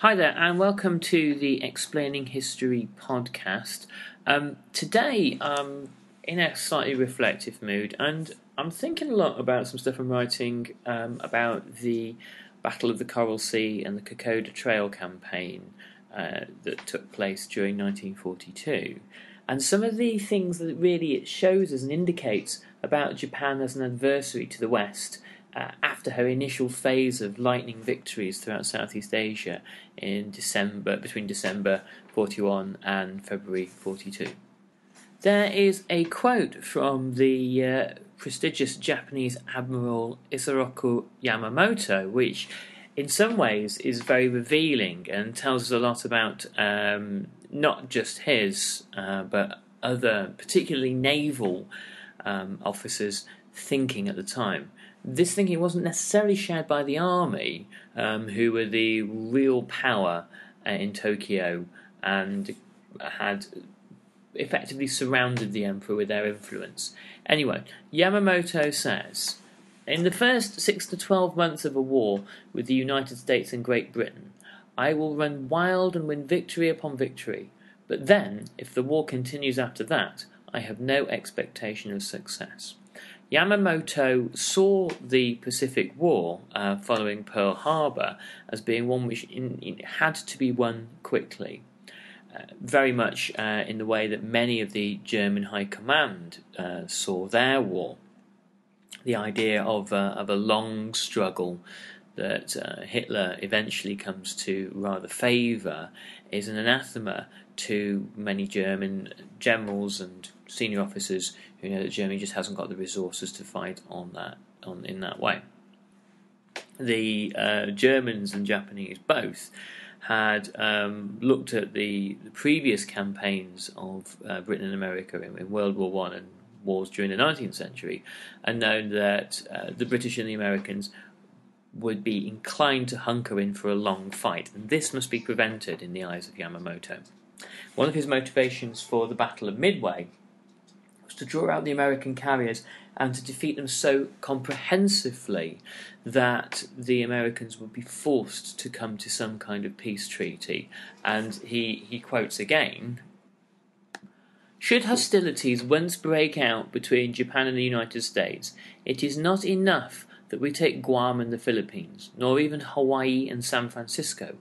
Hi there, and welcome to the Explaining History podcast. Um, today, I'm in a slightly reflective mood, and I'm thinking a lot about some stuff I'm writing um, about the Battle of the Coral Sea and the Kokoda Trail campaign uh, that took place during 1942. And some of the things that really it shows us and indicates about Japan as an adversary to the West uh, after her initial phase of lightning victories throughout Southeast Asia in December between December 41 and February 42. There is a quote from the uh, prestigious Japanese Admiral Isoroku Yamamoto, which in some ways is very revealing and tells us a lot about um, not just his, uh, but other, particularly naval um, officers' thinking at the time this thinking wasn't necessarily shared by the army, um, who were the real power uh, in Tokyo and had effectively surrounded the emperor with their influence. Anyway, Yamamoto says In the first six to twelve months of a war with the United States and Great Britain, I will run wild and win victory upon victory. But then, if the war continues after that, I have no expectation of success. Yamamoto saw the Pacific War uh, following Pearl Harbor as being one which in, in, had to be won quickly. Uh, very much uh, in the way that many of the German High Command uh, saw their war. The idea of, uh, of a long struggle that uh, Hitler eventually comes to rather favour is an anathema to many German generals and senior officers who know that Germany just hasn't got the resources to fight on that on in that way. The uh, Germans and Japanese both had um, looked at the, the, previous campaigns of uh, Britain and America in, in World War One and wars during the 19th century, and known that uh, the British and the Americans would be inclined to hunker in for a long fight, and this must be prevented in the eyes of Yamamoto. One of his motivations for the Battle of Midway was to draw out the American carriers and to defeat them so comprehensively that the Americans would be forced to come to some kind of peace treaty. And he, he quotes again Should hostilities once break out between Japan and the United States, it is not enough that we take Guam and the Philippines, nor even Hawaii and San Francisco.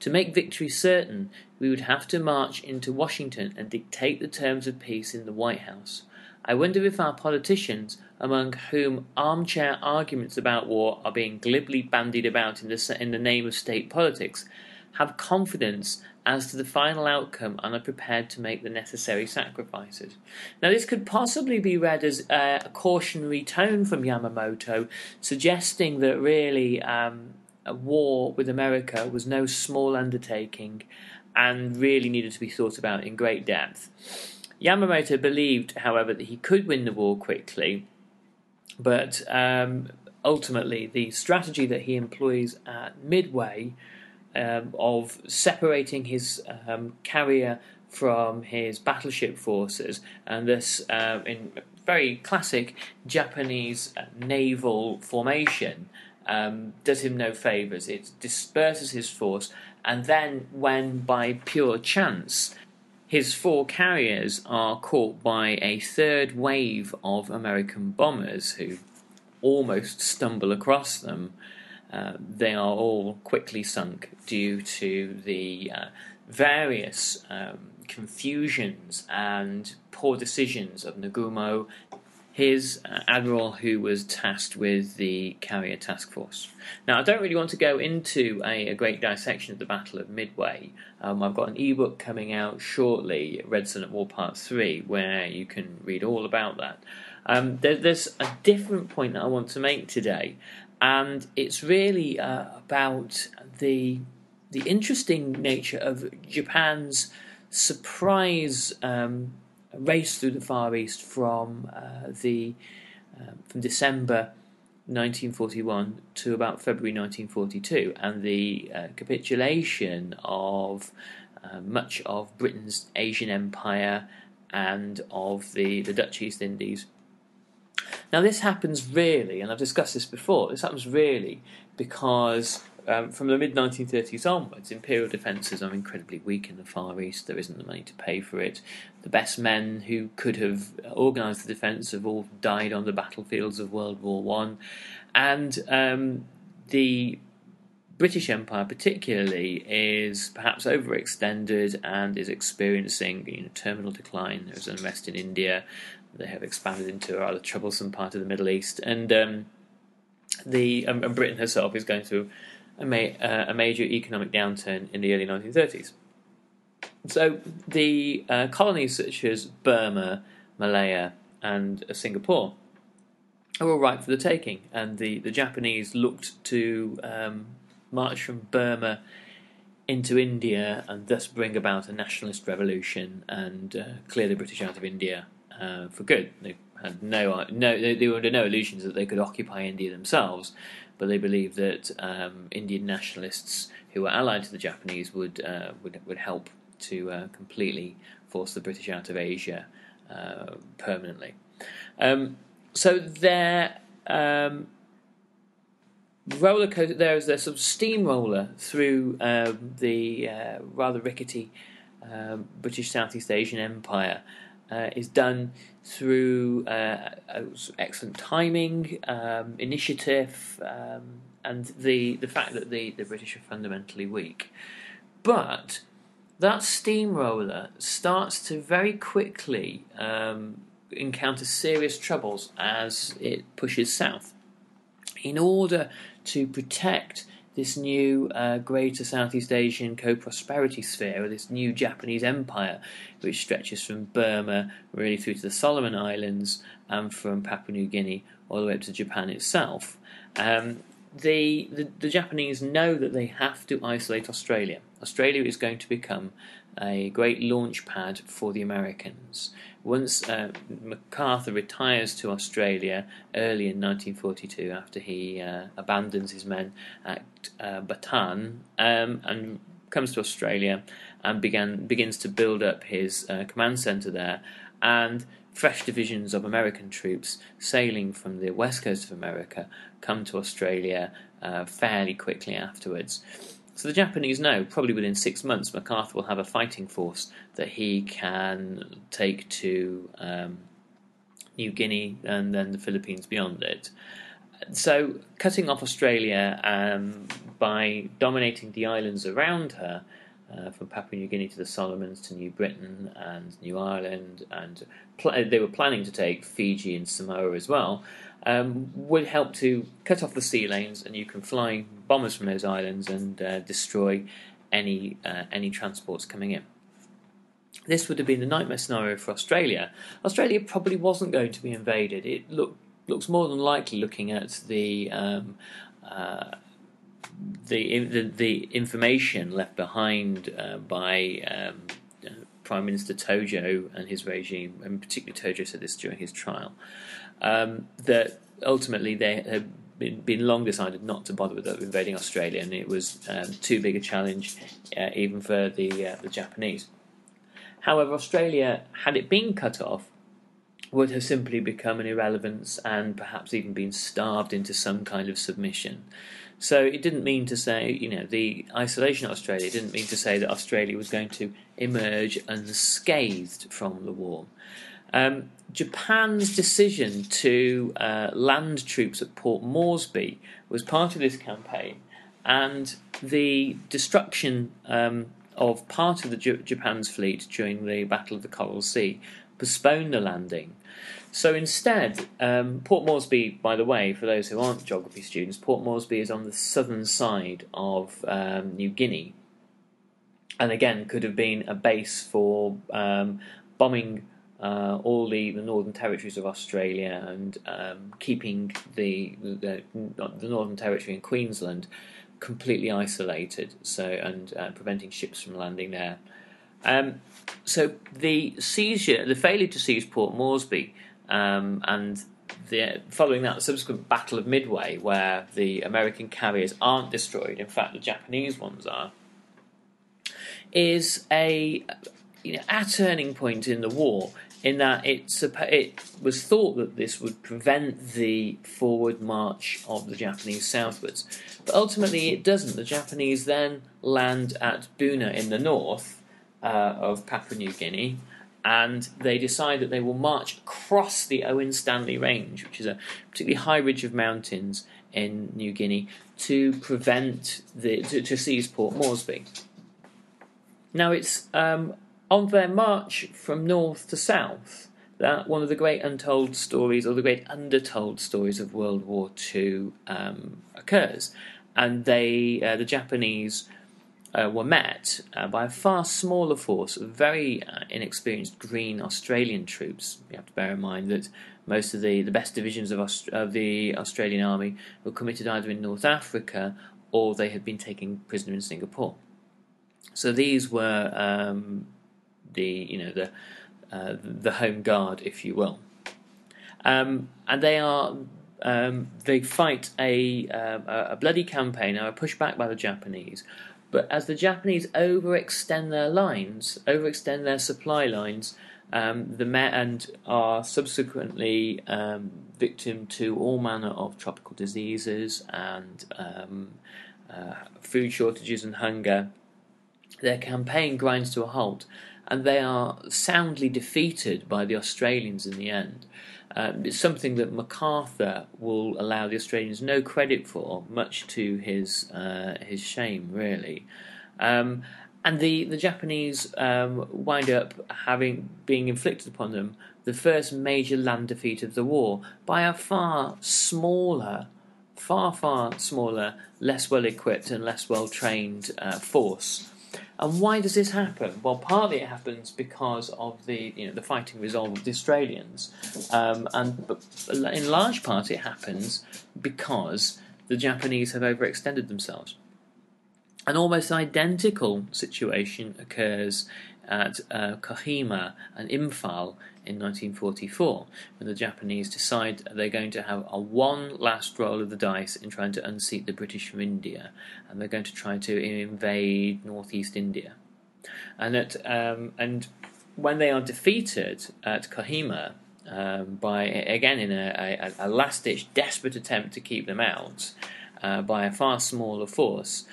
To make victory certain, we would have to march into Washington and dictate the terms of peace in the White House. I wonder if our politicians, among whom armchair arguments about war are being glibly bandied about in the, in the name of state politics, have confidence as to the final outcome and are prepared to make the necessary sacrifices. Now, this could possibly be read as a cautionary tone from Yamamoto, suggesting that really um, a war with America was no small undertaking and really needed to be thought about in great depth. Yamamoto believed, however, that he could win the war quickly, but um, ultimately the strategy that he employs at Midway um, of separating his um, carrier from his battleship forces, and this uh, in very classic Japanese naval formation. Um, does him no favours. It disperses his force, and then, when by pure chance his four carriers are caught by a third wave of American bombers who almost stumble across them. uh, they are all quickly sunk due to the uh, various um, confusions and poor decisions of Nagumo, his uh, admiral who was tasked with the carrier task force. Now, I don't really want to go into a, a great dissection of the Battle of Midway. Um, I've got an ebook coming out shortly, Red Sun at War Part 3, where you can read all about that. Um, there, there's a different point that I want to make today, and it's really uh, about the the interesting nature of Japan's surprise um, race through the Far East from uh, the uh, from December 1941 to about February 1942, and the uh, capitulation of uh, much of Britain's Asian Empire and of the, the Dutch East Indies. Now, this happens really, and I've discussed this before, this happens really because um, from the mid 1930s onwards, imperial defences are incredibly weak in the Far East. There isn't the money to pay for it. The best men who could have organised the defence have all died on the battlefields of World War One, and um, the British Empire, particularly, is perhaps overextended and is experiencing you know, terminal decline. There's unrest in India. They have expanded into a rather troublesome part of the Middle East, and um, the um, Britain herself is going through a, ma- uh, a, major economic downturn in the early 1930s. So the uh, colonies such as Burma, Malaya, and uh, Singapore are all right for the taking, and the, the Japanese looked to um, march from Burma into India and thus bring about a nationalist revolution and uh, clear the British out of India uh, for good. They had no no they, were under no illusions that they could occupy India themselves, but they believed that um, Indian nationalists who were allied to the Japanese would uh, would would help to uh, completely force the British out of Asia uh, permanently. Um, so their um, roller coaster there is a sort of steamroller through um, the uh, rather rickety um, British Southeast Asian Empire uh, is done through uh, excellent timing, um, initiative, um, and the, the fact that the, the British are fundamentally weak. But that steamroller starts to very quickly um, encounter serious troubles as it pushes south. In order to protect this new uh, greater Southeast Asian co prosperity sphere, or this new Japanese empire, which stretches from Burma really through to the Solomon Islands and from Papua New Guinea all the way up to Japan itself. Um, the, the, the Japanese know that they have to isolate Australia. Australia is going to become a great launch pad for the Americans. Once uh, MacArthur retires to Australia early in 1942, after he uh, abandons his men at uh, Bataan um, and comes to Australia and began begins to build up his uh, command centre there, and fresh divisions of American troops sailing from the west coast of America come to Australia uh, fairly quickly afterwards. So the Japanese know probably within six months MacArthur will have a fighting force that he can take to um, New Guinea and then the Philippines beyond it. So cutting off Australia um, by dominating the islands around her, uh, from Papua New Guinea to the Solomons to New Britain and New Ireland, and pl- they were planning to take Fiji and Samoa as well um, would help to cut off the sea lanes, and you can fly bombers from those islands and uh, destroy any uh, any transports coming in. This would have been the nightmare scenario for Australia. Australia probably wasn't going to be invaded. It look, looks more than likely, looking at the um, uh, the, the, the information left behind uh, by um, Prime Minister Tojo and his regime, and particularly Tojo said this during his trial, um, that ultimately they had been, been, long decided not to bother with invading Australia, and it was um, too big a challenge uh, even for the uh, the Japanese. However, Australia, had it been cut off, would have simply become an irrelevance and perhaps even been starved into some kind of submission. So it didn't mean to say, you know, the isolation of Australia didn't mean to say that Australia was going to emerge unscathed from the war. Um, Japan's decision to uh, land troops at Port Moresby was part of this campaign, and the destruction um, of part of the J- Japan's fleet during the Battle of the Coral Sea postponed the landing. So instead, um, Port Moresby, by the way, for those who aren't geography students, Port Moresby is on the southern side of um, New Guinea, and again could have been a base for um, bombing uh, all the, the northern territories of Australia and um, keeping the, the, the Northern Territory and Queensland completely isolated, so and uh, preventing ships from landing there. Um, so the seizure, the failure to seize Port Moresby, um, and the, following that, the subsequent Battle of Midway, where the American carriers aren't destroyed, in fact, the Japanese ones are, is a you know, a turning point in the war in that it, it was thought that this would prevent the forward march of the Japanese southwards. But ultimately, it doesn't. The Japanese then land at Buna in the north uh, of Papua New Guinea, and they decide that they will march across the Owen Stanley Range, which is a particularly high ridge of mountains in New Guinea, to prevent the to, to seize Port Moresby. Now it's um, on their march from north to south, that one of the great untold stories, or the great undertold stories of World War II, um, occurs, and they, uh, the Japanese, uh, were met uh, by a far smaller force of very uh, inexperienced green Australian troops. You have to bear in mind that most of the, the best divisions of, Aust- of the Australian army were committed either in North Africa or they had been taken prisoner in Singapore. So these were um, the you know the uh, the home guard, if you will, um, and they are um, they fight a uh, a bloody campaign, are pushed back by the Japanese. But as the Japanese overextend their lines, overextend their supply lines, um, the and are subsequently um, victim to all manner of tropical diseases and um, uh, food shortages and hunger. Their campaign grinds to a halt, and they are soundly defeated by the Australians in the end. Um, it's something that MacArthur will allow the Australians no credit for, much to his uh, his shame, really. Um, and the the Japanese um, wind up having being inflicted upon them the first major land defeat of the war by a far smaller, far far smaller, less well equipped and less well trained uh, force. And why does this happen? Well, partly it happens because of the you know the fighting resolve of the Australians, um, and but in large part it happens because the Japanese have overextended themselves. An almost identical situation occurs at uh, Kohima and Imphal in 1944, when the Japanese decide they're going to have a one last roll of the dice in trying to unseat the British from India, and they're going to try to invade northeast India. And at, um, and when they are defeated at Kohima um, by again in a, a, a last-ditch desperate attempt to keep them out uh, by a far smaller force,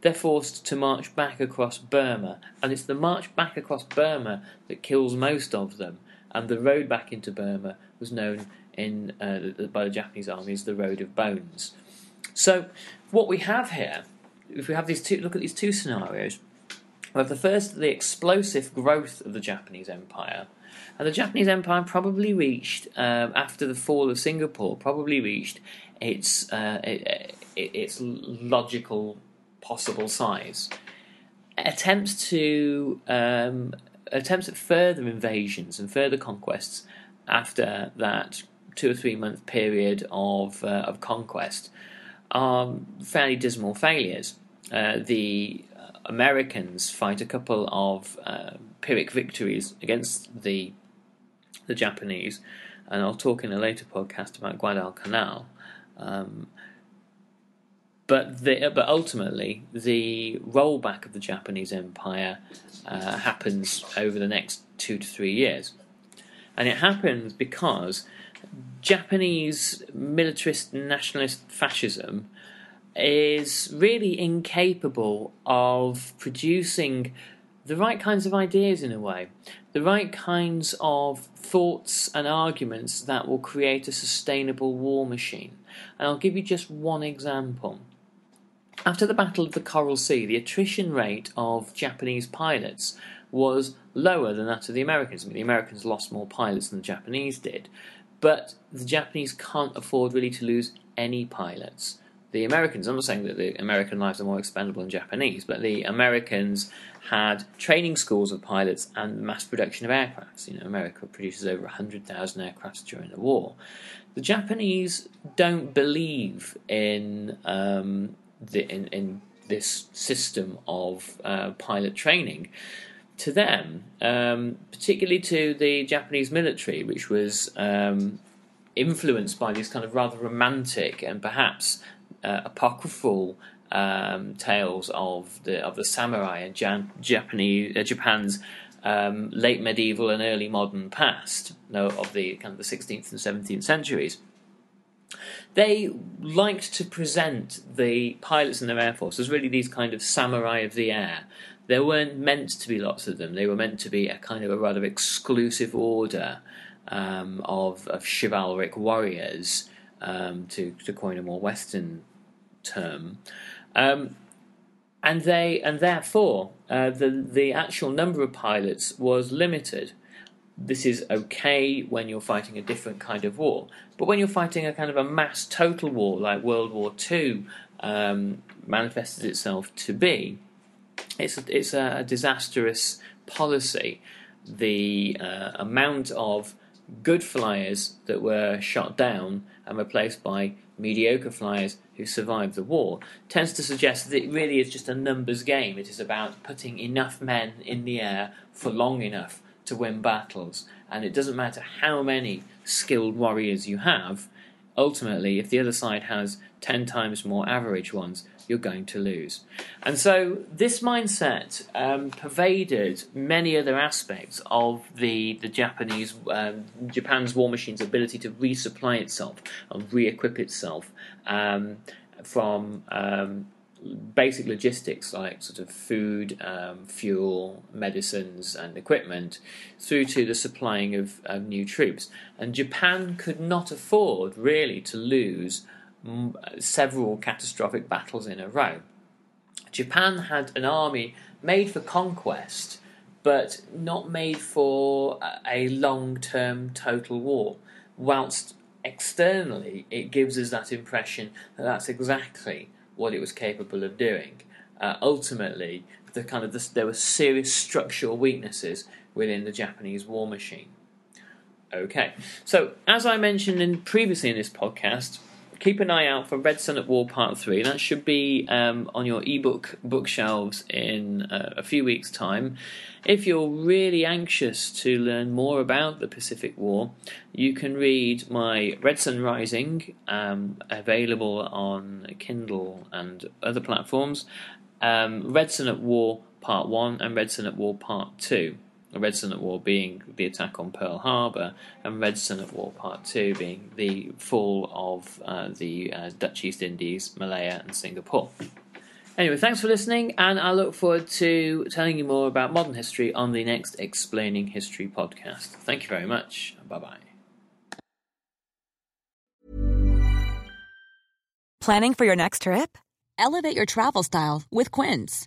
they're forced to march back across Burma, and it's the march back across Burma that kills most of them. And the road back into Burma was known in uh, by the Japanese army as the Road of Bones. So, what we have here, if we have these two, look at these two scenarios. We have the first, the explosive growth of the Japanese Empire, and the Japanese Empire probably reached um, after the fall of Singapore, probably reached its uh, its logical possible size. Attempts to um, attempts at further invasions and further conquests after that two or three month period of uh, of conquest are fairly dismal failures. Uh, the Americans fight a couple of uh, Pyrrhic victories against the the Japanese, and I'll talk in a later podcast about Guadalcanal. Um, but the, but ultimately, the rollback of the Japanese Empire uh, happens over the next two to three years, and it happens because Japanese militarist nationalist fascism is really incapable of producing the right kinds of ideas in a way, the right kinds of thoughts and arguments that will create a sustainable war machine. And I'll give you just one example. After the Battle of the Coral Sea, the attrition rate of Japanese pilots was lower than that of the Americans. I mean, the Americans lost more pilots than the Japanese did, but the Japanese can't afford really to lose any pilots. The Americans, I'm not saying that the American lives are more expendable than Japanese, but the Americans had training schools of pilots and mass production of aircrafts. You know, America produces over 100,000 aircrafts during the war. The Japanese don't believe in um, the, in, in this system of uh, pilot training. To them, um, particularly to the Japanese military, which was um, influenced by these kind of rather romantic and perhaps uh, apocryphal um, tales of the of the samurai and Jan- Japanese uh, Japan's um, late medieval and early modern past, no, of the kind of the 16th and 17th centuries. They liked to present the pilots in their air force as really these kind of samurai of the air. There weren't meant to be lots of them. They were meant to be a kind of a rather exclusive order um, of, of chivalric warriors, um, to, to coin a more Western term. Um, and they and therefore uh, the the actual number of pilots was limited this is okay when you're fighting a different kind of war. But when you're fighting a kind of a mass total war like World War II um, manifested itself to be, it's a, it's a, disastrous policy. The uh, amount of good flyers that were shot down and replaced by mediocre flyers who survived the war tends to suggest that it really is just a numbers game. It is about putting enough men in the air for long enough to win battles. And it doesn't matter how many skilled warriors you have, ultimately, if the other side has 10 times more average ones, you're going to lose. And so this mindset um, pervaded many other aspects of the the Japanese um, Japan's war machine's ability to resupply itself and re-equip itself um, from um, basic logistics like sort of food, um, fuel, medicines, and equipment, through to the supplying of, of, new troops. And Japan could not afford really to lose m- several catastrophic battles in a row. Japan had an army made for conquest, but not made for a long term total war, whilst externally it gives us that impression that that's exactly what it was capable of doing. Uh, ultimately, the kind of the, there were serious structural weaknesses within the Japanese war machine. Okay, so as I mentioned in previously in this podcast, keep an eye out for Red Sun at War Part 3. That should be um, on your ebook bookshelves in uh, a few weeks' time. If you're really anxious to learn more about the Pacific War, you can read my Red Sun Rising, um, available on Kindle and other platforms, um, Red Sun at War Part 1 and Red Sun at War Part 2. Red at War being the attack on Pearl Harbor, and Red at War Part 2 being the fall of uh, the uh, Dutch East Indies, Malaya, and Singapore. Anyway, thanks for listening, and I look forward to telling you more about modern history on the next Explaining History podcast. Thank you very much. Bye bye. Planning for your next trip? Elevate your travel style with Quince.